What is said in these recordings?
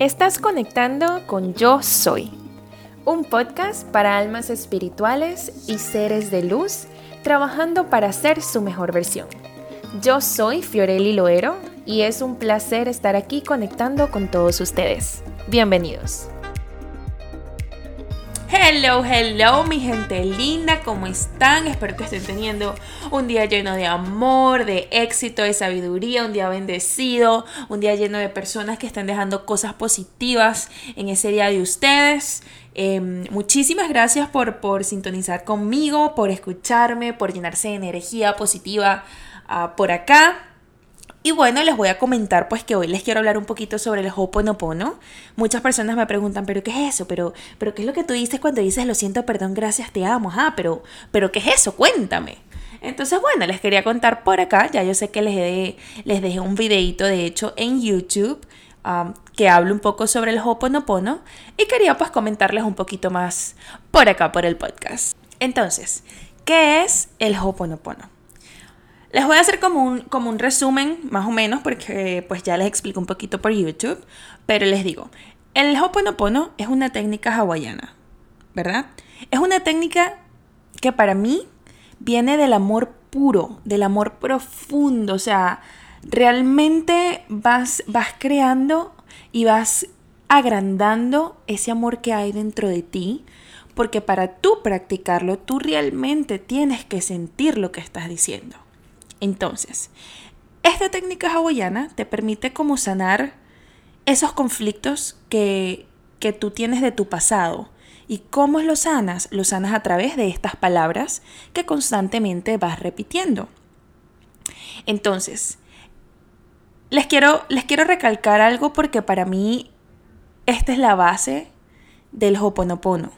Estás conectando con Yo Soy, un podcast para almas espirituales y seres de luz trabajando para ser su mejor versión. Yo soy Fiorelli Loero y es un placer estar aquí conectando con todos ustedes. Bienvenidos. Hello, hello, mi gente linda, ¿cómo están? Espero que estén teniendo un día lleno de amor, de éxito, de sabiduría, un día bendecido, un día lleno de personas que están dejando cosas positivas en ese día de ustedes. Em, muchísimas gracias por, por sintonizar conmigo, por escucharme, por llenarse de energía positiva ah, por acá. Y bueno, les voy a comentar pues que hoy les quiero hablar un poquito sobre el Hoponopono. Muchas personas me preguntan, ¿pero qué es eso? ¿Pero, pero qué es lo que tú dices cuando dices lo siento, perdón, gracias, te amo? Ah, pero, pero ¿qué es eso? Cuéntame. Entonces, bueno, les quería contar por acá. Ya yo sé que les, les dejé un videito, de hecho, en YouTube um, que hablo un poco sobre el Hoponopono y quería pues comentarles un poquito más por acá, por el podcast. Entonces, ¿qué es el Hoponopono? Les voy a hacer como un, como un resumen, más o menos, porque pues ya les explico un poquito por YouTube, pero les digo, el Hoponopono es una técnica hawaiana, ¿verdad? Es una técnica que para mí viene del amor puro, del amor profundo, o sea, realmente vas, vas creando y vas agrandando ese amor que hay dentro de ti, porque para tú practicarlo, tú realmente tienes que sentir lo que estás diciendo. Entonces, esta técnica hawaiana te permite como sanar esos conflictos que, que tú tienes de tu pasado. ¿Y cómo lo sanas? Lo sanas a través de estas palabras que constantemente vas repitiendo. Entonces, les quiero, les quiero recalcar algo porque para mí esta es la base del Hoponopono.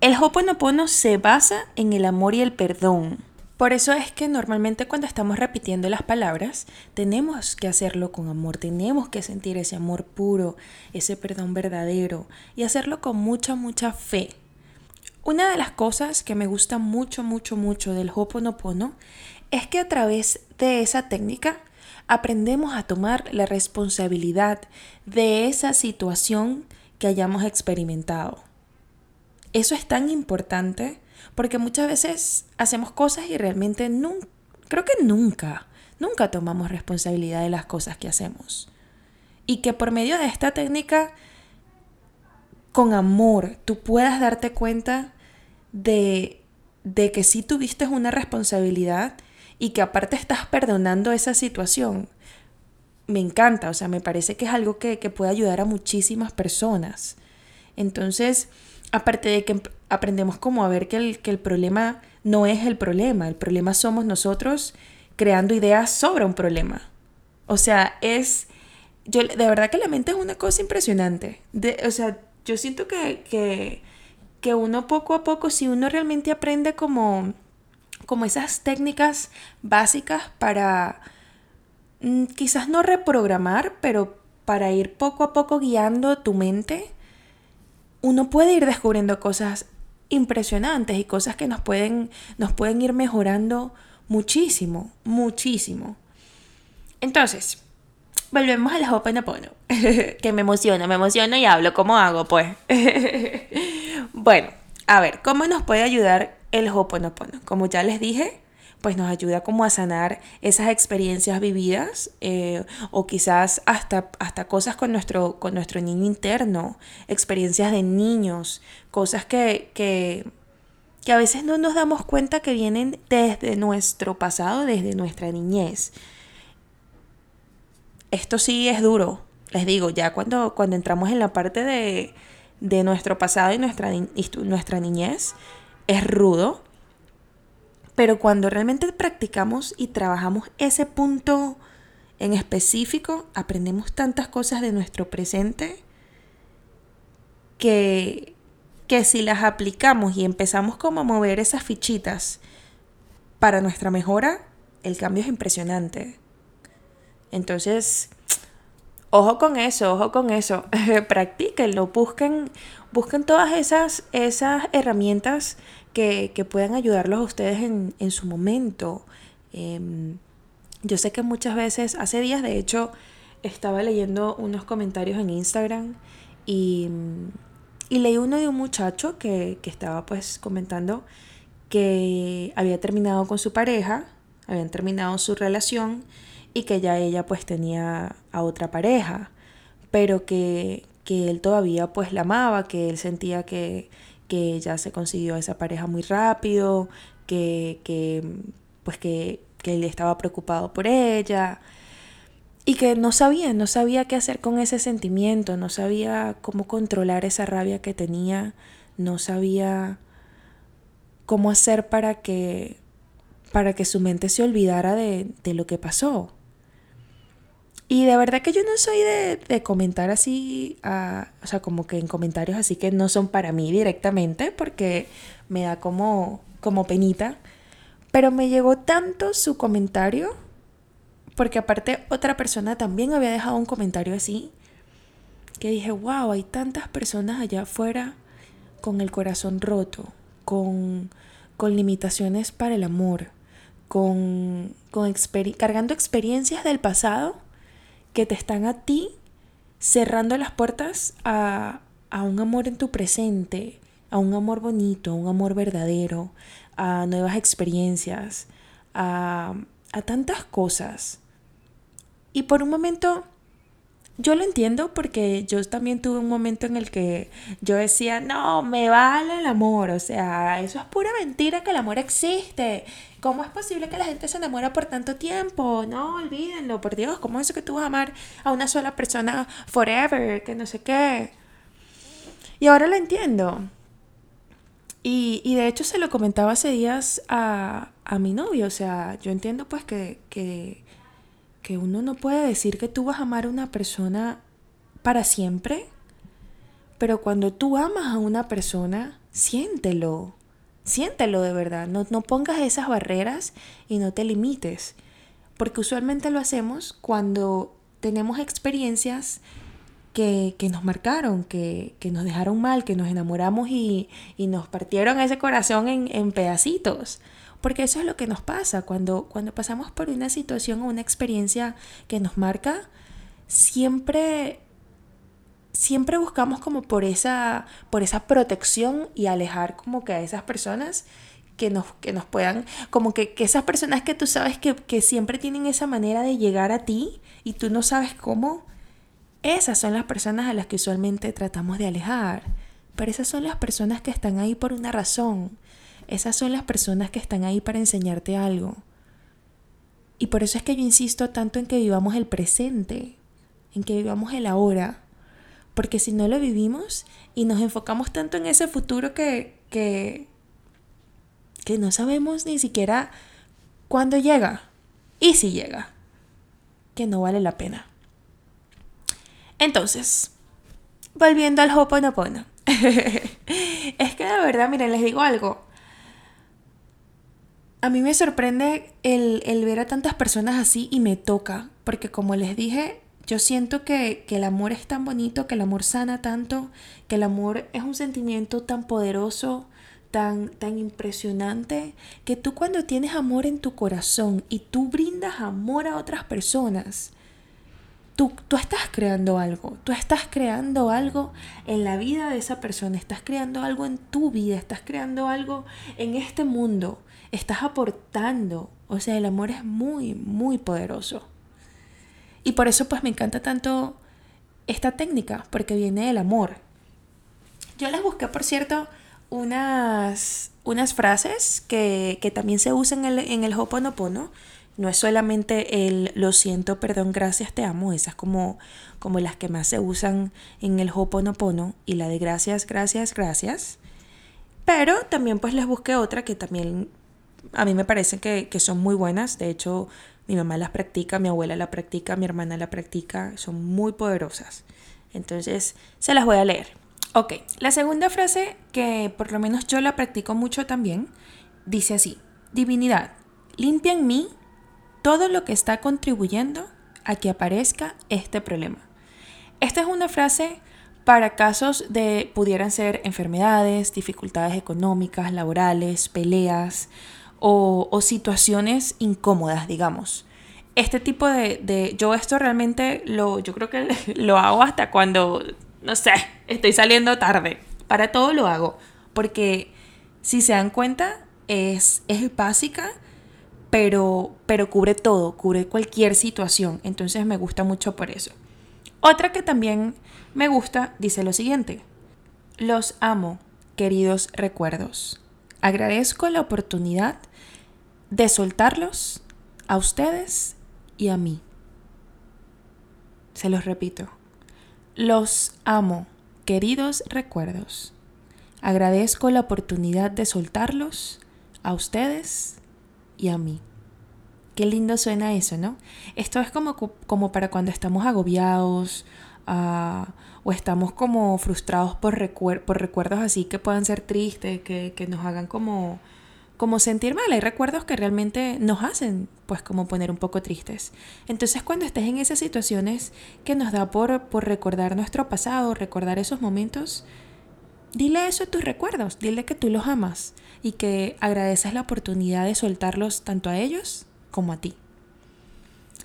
El Hoponopono se basa en el amor y el perdón. Por eso es que normalmente cuando estamos repitiendo las palabras, tenemos que hacerlo con amor, tenemos que sentir ese amor puro, ese perdón verdadero y hacerlo con mucha, mucha fe. Una de las cosas que me gusta mucho, mucho, mucho del Hoponopono es que a través de esa técnica aprendemos a tomar la responsabilidad de esa situación que hayamos experimentado. Eso es tan importante porque muchas veces hacemos cosas y realmente nunca, creo que nunca, nunca tomamos responsabilidad de las cosas que hacemos. Y que por medio de esta técnica, con amor, tú puedas darte cuenta de, de que sí tuviste una responsabilidad y que aparte estás perdonando esa situación. Me encanta, o sea, me parece que es algo que, que puede ayudar a muchísimas personas. Entonces, aparte de que aprendemos como a ver que el, que el problema no es el problema, el problema somos nosotros creando ideas sobre un problema. O sea, es, yo, de verdad que la mente es una cosa impresionante. De, o sea, yo siento que, que, que uno poco a poco, si uno realmente aprende como, como esas técnicas básicas para mm, quizás no reprogramar, pero para ir poco a poco guiando tu mente, uno puede ir descubriendo cosas impresionantes y cosas que nos pueden, nos pueden ir mejorando muchísimo, muchísimo. Entonces, volvemos al Hoponopono, que me emociona, me emociona y hablo, ¿cómo hago pues? bueno, a ver, ¿cómo nos puede ayudar el Hoponopono? Como ya les dije, pues nos ayuda como a sanar esas experiencias vividas eh, o quizás hasta, hasta cosas con nuestro, con nuestro niño interno, experiencias de niños, cosas que, que, que a veces no nos damos cuenta que vienen desde nuestro pasado, desde nuestra niñez. Esto sí es duro, les digo, ya cuando, cuando entramos en la parte de, de nuestro pasado y nuestra, y nuestra niñez, es rudo pero cuando realmente practicamos y trabajamos ese punto en específico, aprendemos tantas cosas de nuestro presente que, que si las aplicamos y empezamos como a mover esas fichitas para nuestra mejora, el cambio es impresionante. Entonces, ojo con eso, ojo con eso. Practíquenlo, busquen, busquen todas esas, esas herramientas que, puedan ayudarlos a ustedes en, su momento. Em, yo sé que muchas veces, hace días de hecho, estaba leyendo unos comentarios en Instagram y, y leí uno de un muchacho que, que estaba pues comentando que había terminado con su pareja, habían terminado su relación y que ya ella pues tenía a otra pareja, pero que, que él todavía pues la amaba, que él sentía que, que ella se consiguió a esa pareja muy rápido, que, que pues que, que él estaba preocupado por ella y que no sabía, no sabía qué hacer con ese sentimiento, no sabía cómo controlar esa rabia que tenía, no sabía cómo hacer para que para que su mente se olvidara de, de lo que pasó. Y de verdad que yo no soy de, de comentar así, o sea, como que en comentarios así que no son para mí directamente, porque me da como, como penita. Pero me llegó tanto su comentario, porque aparte otra persona también había dejado un comentario así, que dije, wow, hay tantas personas allá afuera con el corazón roto, con, con limitaciones para el amor, con, con cargando experiencias del pasado que te están a ti cerrando las puertas a, a un amor en tu presente, a un amor bonito, a un amor verdadero, a nuevas experiencias, a, a tantas cosas. Y por un momento yo lo entiendo porque yo también tuve un momento en el que yo decía, no, me vale el amor, o sea, eso es pura mentira que el amor existe. ¿Cómo es posible que la gente se enamora por tanto tiempo? No, olvídenlo, por Dios, ¿cómo es eso que tú vas a amar a una sola persona forever? Que no sé qué. Y ahora lo entiendo. Y, y de hecho se lo comentaba hace días a, a mi novio, o sea, yo entiendo pues que, que que uno no puede decir que tú vas a amar a una persona para siempre, pero cuando tú amas a una persona, siéntelo, siéntelo de verdad, no, no pongas esas barreras y no te limites, porque usualmente lo hacemos cuando tenemos experiencias que, que, nos marcaron, que, que, nos dejaron mal, que nos enamoramos y, y nos partieron ese corazón en, en, pedacitos. Porque eso es lo que nos pasa cuando, cuando pasamos por una situación o una experiencia que nos marca, siempre siempre buscamos como por esa, por esa protección y alejar como que a esas personas que nos, que nos puedan, como que, que esas personas que tú sabes que, que, siempre tienen esa manera de llegar a ti y tú no sabes cómo, esas son las personas a las que usualmente tratamos de alejar. Pero esas son las personas que están ahí por una razón. Esas son las personas que están ahí para enseñarte algo. Y por eso es que yo insisto tanto en que vivamos el presente, en que vivamos el ahora. Porque si no lo vivimos y nos enfocamos tanto en ese futuro que, que, que no sabemos ni siquiera cuándo llega y si llega, que no vale la pena. Entonces, volviendo al Hoponopono. es que de verdad, miren, les digo algo a mí me sorprende el, ver a tantas personas así y me toca, porque como les dije, yo siento que, que, el amor es tan bonito, que el amor sana tanto, que el amor es un sentimiento tan poderoso, tan, tan impresionante, que tú cuando tienes amor en tu corazón y tú brindas amor a otras personas, Tú, tú, estás creando algo, tú estás creando algo en la vida de esa persona, estás creando algo en tu vida, estás creando algo en este mundo estás aportando. O sea, el amor es muy, muy poderoso. Y por eso pues me encanta tanto esta técnica, porque viene del amor. Yo les busqué, por cierto, unas, unas frases que, que también se usan en el, en el Hoponopono. No es solamente el lo siento, perdón, gracias, te amo. Esas como, como las que más se usan en el Hoponopono. Y la de gracias, gracias, gracias. Pero también pues les busqué otra que también a mí me parecen que, son muy buenas. De hecho, mi mamá las practica, mi abuela la practica, mi hermana la practica. Son muy poderosas. Entonces, se las voy a leer. Ok, la segunda frase, que por lo menos yo la practico mucho también, dice así. Divinidad, limpia en mí todo lo que está contribuyendo a que aparezca este problema. Esta es una frase para casos de pudieran ser enfermedades, dificultades económicas, laborales, peleas, o, situaciones incómodas, digamos. este tipo de, de, yo esto realmente lo, yo creo que lo hago hasta cuando, no sé, estoy saliendo tarde. Para todo lo hago, porque si se dan cuenta, es, es básica, pero, pero cubre todo, cubre cualquier situación. Entonces me gusta mucho por eso. Otra que también me gusta dice lo siguiente. Los amo, queridos recuerdos. Agradezco la oportunidad de soltarlos a ustedes y a mí. Se los repito. Los amo, queridos recuerdos. Agradezco la oportunidad de soltarlos a ustedes y a mí. Qué lindo suena eso, ¿no? Esto es como, como para cuando estamos agobiados o estamos como frustrados por, por recuerdos así que puedan ser tristes, que, que nos hagan como como sentir mal. Hay recuerdos que realmente nos hacen, pues, como poner un poco tristes. Entonces, cuando estés en esas situaciones que nos da por, por recordar nuestro pasado, recordar esos momentos, dile eso a tus recuerdos, dile que tú los amas y que agradeces la oportunidad de soltarlos tanto a ellos como a ti.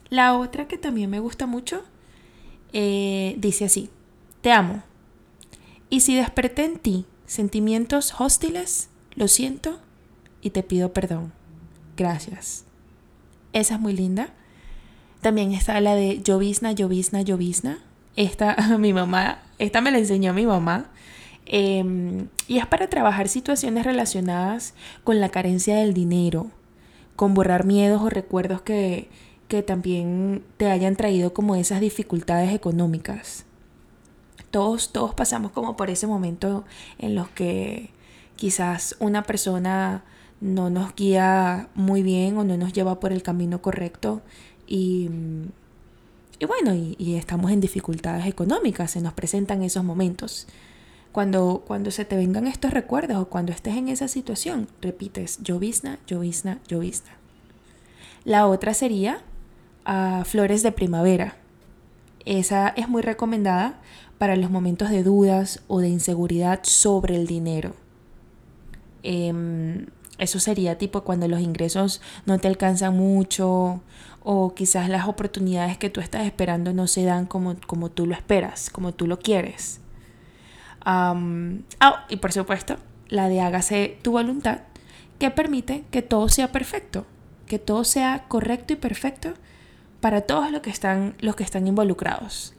La otra que también me gusta mucho eh, dice así, te amo. Y si desperté en ti sentimientos hostiles, lo siento y te pido perdón. Gracias. Esa es muy linda. También está la de llovizna, llovizna, llovizna. Esta, mi mamá, esta me la enseñó mi mamá. Em, y es para trabajar situaciones relacionadas con la carencia del dinero, con borrar miedos o recuerdos que, que también te hayan traído como esas dificultades económicas. Todos, todos pasamos como por ese momento en los que quizás una persona no nos guía muy bien o no nos lleva por el camino correcto y, y bueno, y, estamos en dificultades económicas, se nos presentan esos momentos. Cuando, cuando se te vengan estos recuerdos o cuando estés en esa situación, repites llovizna, llovizna, llovizna. La otra sería uh, flores de primavera. Esa es muy recomendada para los momentos de dudas o de inseguridad sobre el dinero. Eh, eso sería tipo cuando los ingresos no te alcanzan mucho o quizás las oportunidades que tú estás esperando no se dan como, como tú lo esperas, como tú lo quieres. ah, y por supuesto, la de hágase tu voluntad, que permite que todo sea perfecto, que todo sea correcto y perfecto para todos los que están, los que están involucrados.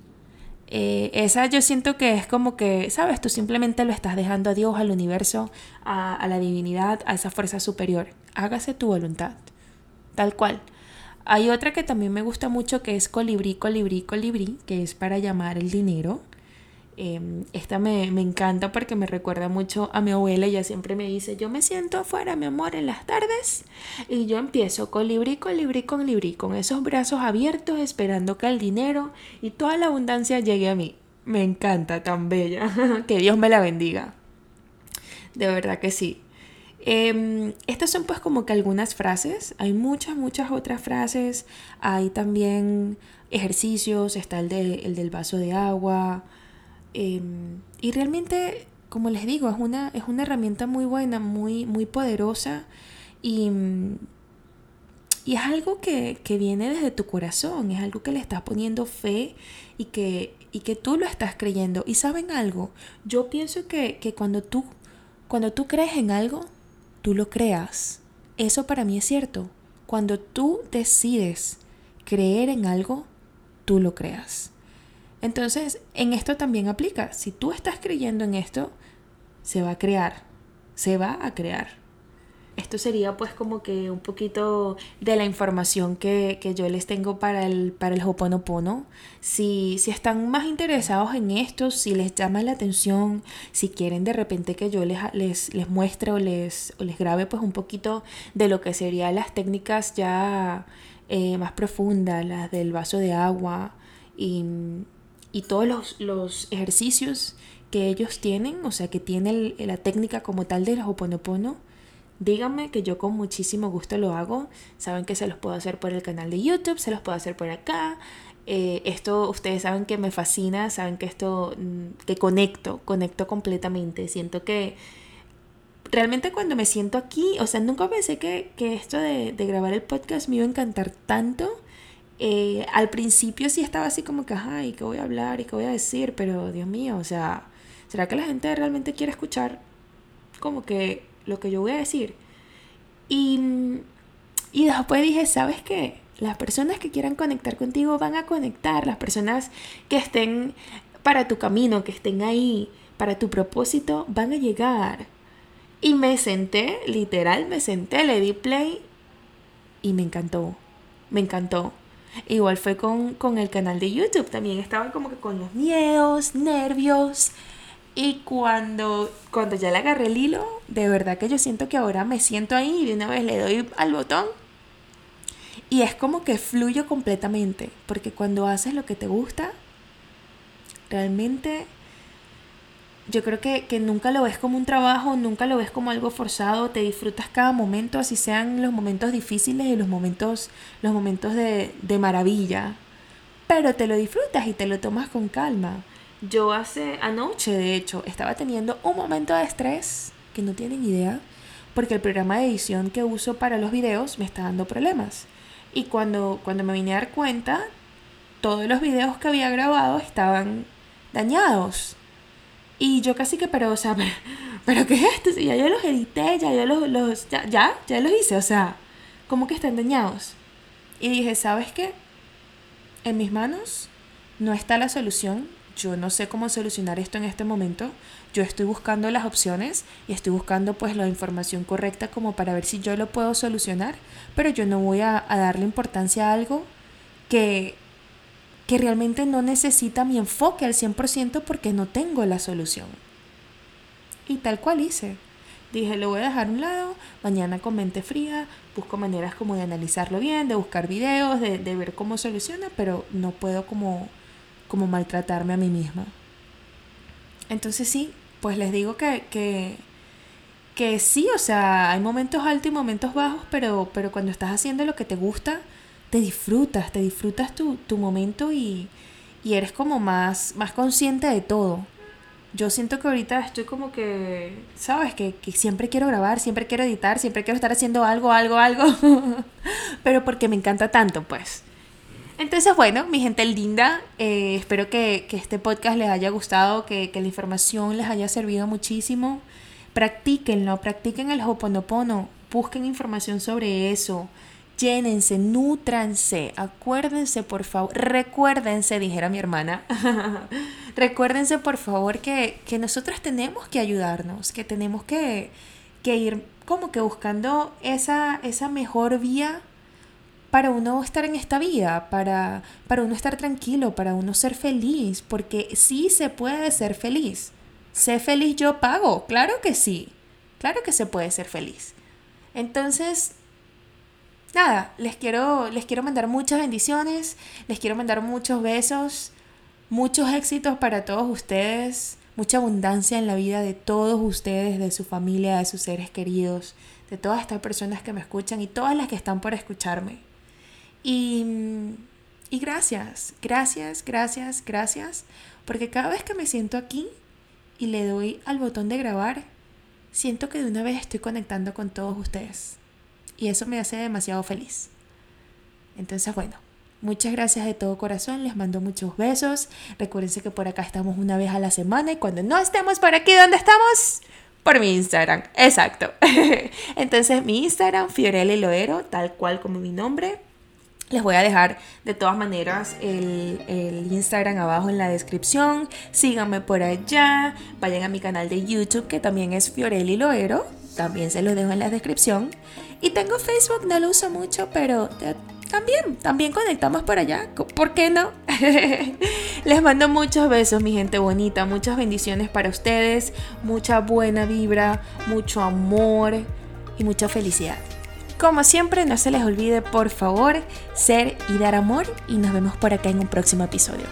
Eh, esa yo siento que es como que, ¿sabes? Tú simplemente lo estás dejando a Dios, al universo, a, a la divinidad, a esa fuerza superior. Hágase tu voluntad. Tal cual. Hay otra que también me gusta mucho que es colibrí, colibrí, colibrí, que es para llamar el dinero. Em, esta me, me, encanta porque me recuerda mucho a mi abuela. Ella siempre me dice, yo me siento afuera, mi amor, en las tardes. Y yo empiezo colibrí, colibrí, colibrí, con esos brazos abiertos esperando que el dinero y toda la abundancia llegue a mí. Me encanta, tan bella. que Dios me la bendiga. De verdad que sí. Eh, estas son pues como que algunas frases. Hay muchas, muchas otras frases. Hay también ejercicios. Está el, de, el del vaso de agua. Em, y realmente, como les digo, es una, es una herramienta muy buena, muy, muy poderosa y, y es algo que, que, viene desde tu corazón, es algo que le estás poniendo fe y que, y que tú lo estás creyendo. Y saben algo, yo pienso que, que cuando, tú, cuando tú crees en algo, tú lo creas. Eso para mí es cierto. Cuando tú decides creer en algo, tú lo creas. Entonces, en esto también aplica. Si tú estás creyendo en esto, se va a crear. Se va a crear. Esto sería pues como que un poquito de la información que, yo les tengo para el, para el Hoponopono. Si, si están más interesados en esto, si les llama la atención, si quieren de repente que yo les, les, les muestre o les, les grabe pues un poquito de lo que serían las técnicas ya eh, más profundas, las del vaso de agua y y todos los, los, ejercicios que ellos tienen, o sea, que tiene la técnica como tal del Hoponopono, díganme que yo con muchísimo gusto lo hago. Saben que se los puedo hacer por el canal de YouTube, se los puedo hacer por acá. Eh, esto ustedes saben que me fascina, saben que esto, mm, que conecto, conecto completamente. Siento que realmente cuando me siento aquí, o sea, nunca pensé que, que esto de, de grabar el podcast me iba a encantar tanto Eh, al principio sí estaba así como que, ay, ¿qué voy a hablar y qué voy a decir? Pero Dios mío, o sea, ¿será que la gente realmente quiere escuchar como que lo que yo voy a decir? Y, y después dije, ¿sabes qué? Las personas que quieran conectar contigo van a conectar, las personas que estén para tu camino, que estén ahí, para tu propósito, van a llegar. Y me senté, literal, me senté, le di play y me encantó, me encantó. Igual fue con, con el canal de YouTube, también estaba como que con los miedos, nervios. Y cuando, cuando ya le agarré el hilo, de verdad que yo siento que ahora me siento ahí y de una vez le doy al botón. Y es como que fluyo completamente, porque cuando haces lo que te gusta, realmente yo creo que, nunca lo ves como un trabajo, nunca lo ves como algo forzado, te disfrutas cada momento, así sean los momentos difíciles y los momentos, los momentos de, de maravilla. Pero te lo disfrutas y te lo tomas con calma. Yo hace anoche, de hecho, estaba teniendo un momento de estrés que no tienen idea, porque el programa de edición que uso para los videos me está dando problemas. Y cuando, cuando me vine a dar cuenta, todos los videos que había grabado estaban dañados. Y yo casi que, pero, o sea, pero, ¿qué es esto? ya yo los edité, ya yo los, los ya, ya, ya los hice, o sea, como que están dañados. Y dije, ¿sabes qué? En mis manos no está la solución. Yo no sé cómo solucionar esto en este momento. Yo estoy buscando las opciones y estoy buscando pues la información correcta como para ver si yo lo puedo solucionar. Pero yo no voy a darle importancia a algo que que realmente no necesita mi enfoque al 100% porque no tengo la solución. Y tal cual hice. Dije, lo voy a dejar a un lado, mañana con mente fría, busco maneras como de analizarlo bien, de buscar videos, de, ver cómo soluciona, pero no puedo como, como maltratarme a mí misma. Entonces sí, pues les digo que, que, que sí, o sea, hay momentos altos y momentos bajos, pero, pero cuando estás haciendo lo que te gusta, te disfrutas, te disfrutas tu, momento y, eres como más, más consciente de todo. Yo siento que ahorita estoy como que, ¿sabes? Que, siempre quiero grabar, siempre quiero editar, siempre quiero estar haciendo algo, algo, algo. Pero porque me encanta tanto, pues. Entonces, bueno, mi gente linda, eh, espero que, este podcast les haya gustado, que, que la información les haya servido muchísimo. Practíquenlo, practiquen el Hoponopono, busquen información sobre eso llénense, nútranse, acuérdense por favor, recuérdense, dijera mi hermana, recuérdense por favor que, que nosotros tenemos que ayudarnos, que tenemos que, que ir como que buscando esa, esa mejor vía para uno estar en esta vida, para, para uno estar tranquilo, para uno ser feliz, porque sí se puede ser feliz. Sé feliz, yo pago, claro que sí, claro que se puede ser feliz. Entonces, nada, les quiero, les quiero mandar muchas bendiciones, les quiero mandar muchos besos, muchos éxitos para todos ustedes, mucha abundancia en la vida de todos ustedes, de su familia, de sus seres queridos, de todas estas personas que me escuchan y todas las que están por escucharme. Y, y gracias, gracias, gracias, gracias, porque cada vez que me siento aquí y le doy al botón de grabar, siento que de una vez estoy conectando con todos ustedes y eso me hace demasiado feliz. Entonces, bueno, muchas gracias de todo corazón, les mando muchos besos. Recuérdense que por acá estamos una vez a la semana y cuando no estemos por aquí, ¿dónde estamos? Por mi Instagram, exacto. Entonces, mi Instagram, Fiorelli Loero, tal cual como mi nombre. Les voy a dejar de todas maneras el, el, Instagram abajo en la descripción. Síganme por allá. Vayan a mi canal de YouTube que también es Fiorelli Loero. También se los dejo en la descripción. Y tengo Facebook, no lo uso mucho, pero también, también conectamos por allá. ¿Por qué no? Les mando muchos besos, mi gente bonita. Muchas bendiciones para ustedes. Mucha buena vibra, mucho amor y mucha felicidad. Como siempre, no se les olvide, por favor, ser y dar amor. Y nos vemos por acá en un próximo episodio.